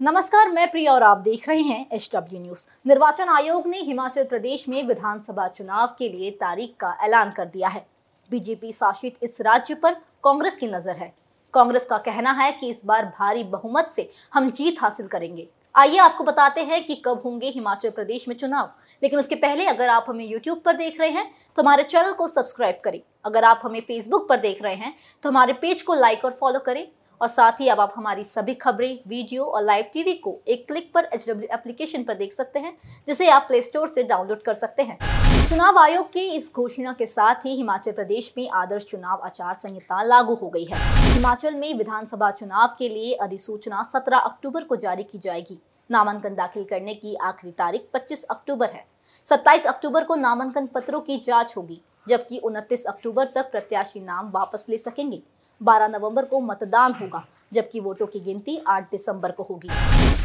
नमस्कार, मैं प्रिया और आप देख रहे हैं एच डब्ल्यू न्यूज़ निर्वाचन आयोग ने हिमाचल प्रदेश में विधानसभा चुनाव के लिए तारीख का ऐलान कर दिया है। बीजेपी शासित इस राज्य पर कांग्रेस की नज़र है। कांग्रेस का कहना है कि इस बार भारी बहुमत से हम जीत हासिल करेंगे। आइए आपको बताते हैं कि कब होंगे हिमाचल प्रदेश में चुनाव। लेकिन उसके पहले अगर आप हमें यूट्यूब पर देख रहे हैं तो हमारे चैनल को सब्सक्राइब करें। अगर आप हमें फेसबुक पर देख रहे हैं तो हमारे पेज को लाइक और फॉलो करें। और साथ ही अब आप हमारी सभी खबरें, वीडियो और लाइव टीवी को एक क्लिक पर एच एप्लीकेशन पर देख सकते हैं, जिसे आप प्ले स्टोर से डाउनलोड कर सकते हैं। चुनाव आयोग की इस घोषणा के साथ ही हिमाचल प्रदेश में आदर्श चुनाव आचार संहिता लागू हो गई है। हिमाचल में विधानसभा चुनाव के लिए अधिसूचना 17 अक्टूबर को जारी की जाएगी। नामांकन दाखिल करने की आखिरी तारीख 25 अक्टूबर है। 27 अक्टूबर को नामांकन पत्रों की जाँच होगी, जबकि 29 अक्टूबर तक प्रत्याशी नाम वापस ले सकेंगे। 12 नवंबर को मतदान होगा, जबकि वोटों की गिनती 8 दिसंबर को होगी।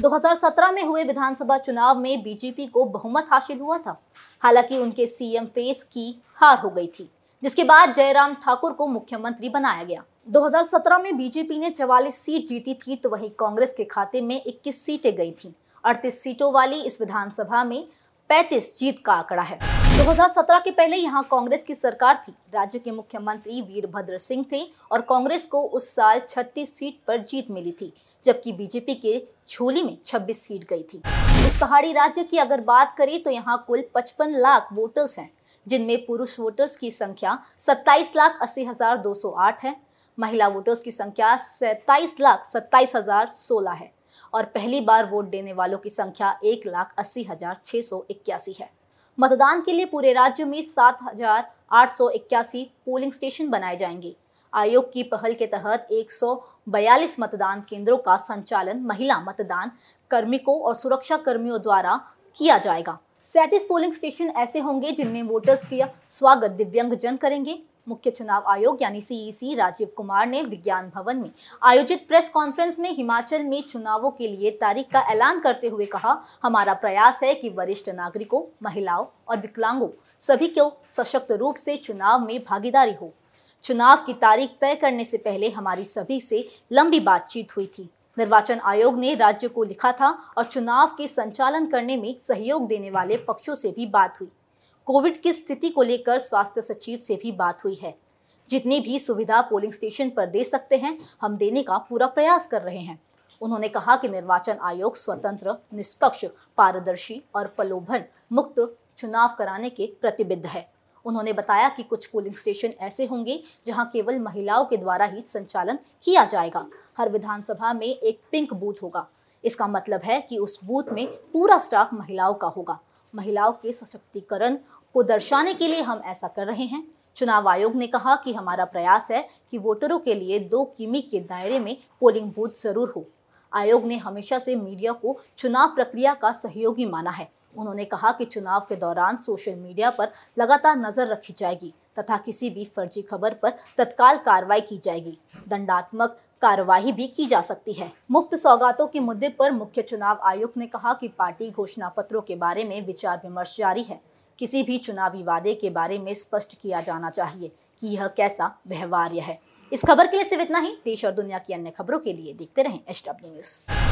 2017 में हुए विधानसभा चुनाव में बीजेपी को बहुमत हासिल हुआ था। हालाँकि उनके सीएम फेस की हार हो गई थी, जिसके बाद जयराम ठाकुर को मुख्यमंत्री बनाया गया। 2017 में बीजेपी ने 44 सीट जीती थी तो वहीं कांग्रेस के खाते में 21 सीटें गई थी। अड़तीस सीटों वाली इस विधानसभा में 35 जीत का आंकड़ा है। 2017 के पहले यहाँ कांग्रेस की सरकार थी। राज्य के मुख्यमंत्री वीरभद्र सिंह थे और कांग्रेस को उस साल 36 सीट पर जीत मिली थी, जबकि बीजेपी के झोली में 26 सीट गई थी। इस पहाड़ी राज्य की अगर बात करें तो यहाँ कुल 55 लाख वोटर्स हैं, जिनमें पुरुष वोटर्स की संख्या सत्ताईस लाख अस्सी हज़ार दो सौ आठ है। महिला वोटर्स की संख्या सत्ताईस लाख सत्ताईस हज़ार सोलह है। और पहली बार वोट देने वालों की संख्या एक लाख अस्सी हज़ार छह सौ इक्यासी है। मतदान के लिए पूरे राज्य में सात हज़ार आठ सौ इक्यासी पोलिंग स्टेशन बनाए जाएँगे। आयोग की पहल के तहत 142 मतदान केंद्रों का संचालन महिला मतदान कार्मिकों और सुरक्षा कर्मियों द्वारा किया जाएगा। सैंतीस पोलिंग स्टेशन ऐसे होंगे जिनमें वोटर्स का स्वागत दिव्यांग जन करेंगे। मुख्य चुनाव आयोग यानी सीईसी राजीव कुमार ने विज्ञान भवन में आयोजित प्रेस कॉन्फ्रेंस में हिमाचल में चुनावों के लिए तारीख का ऐलान करते हुए कहा, हमारा प्रयास है कि वरिष्ठ नागरिकों, महिलाओं और विकलांगों सभी को सशक्त रूप से चुनाव में भागीदारी हो। चुनाव की तारीख तय करने से पहले हमारी सभी से लंबी बातचीत हुई थी। निर्वाचन आयोग ने राज्य को लिखा था और चुनाव के संचालन करने में सहयोग देने वाले पक्षों से भी बात हुई। कोविड की स्थिति को लेकर स्वास्थ्य सचिव से भी बात हुई है। जितनी भी सुविधा पोलिंग स्टेशन पर दे सकते हैं, हम देने का पूरा प्रयास कर रहे हैं। उन्होंने कहा कि निर्वाचन आयोग स्वतंत्र, निष्पक्ष, पारदर्शी और प्रलोभन मुक्त चुनाव कराने के प्रतिबद्ध है। उन्होंने बताया कि कुछ पोलिंग स्टेशन ऐसे होंगे जहाँ केवल महिलाओं के द्वारा ही संचालन किया जाएगा। हर विधानसभा में एक पिंक बूथ होगा। इसका मतलब है कि उस बूथ में पूरा स्टाफ महिलाओं का होगा। महिलाओं के सशक्तिकरण को दर्शाने के लिए हम ऐसा कर रहे हैं। चुनाव आयोग ने कहा कि हमारा प्रयास है कि वोटरों के लिए दो किमी के दायरे में पोलिंग बूथ ज़रूर हो। आयोग ने हमेशा से मीडिया को चुनाव प्रक्रिया का सहयोगी माना है। उन्होंने कहा कि चुनाव के दौरान सोशल मीडिया पर लगातार नज़र रखी जाएगी तथा किसी भी फर्जी खबर पर तत्काल कार्रवाई की जाएगी। दंडात्मक कार्यवाही भी की जा सकती है। मुफ़्त सौगातों के मुद्दे पर मुख्य चुनाव आयुक्त ने कहा कि पार्टी घोषणा पत्रों के बारे में विचार विमर्श जारी है। किसी भी चुनावी वादे के बारे में स्पष्ट किया जाना चाहिए कि यह कैसा व्यवहार्य है। इस खबर के लिए सिर्फ़ इतना ही। देश और दुनिया की अन्य खबरों के लिए देखते रहें एच डब्ल्यू न्यूज़।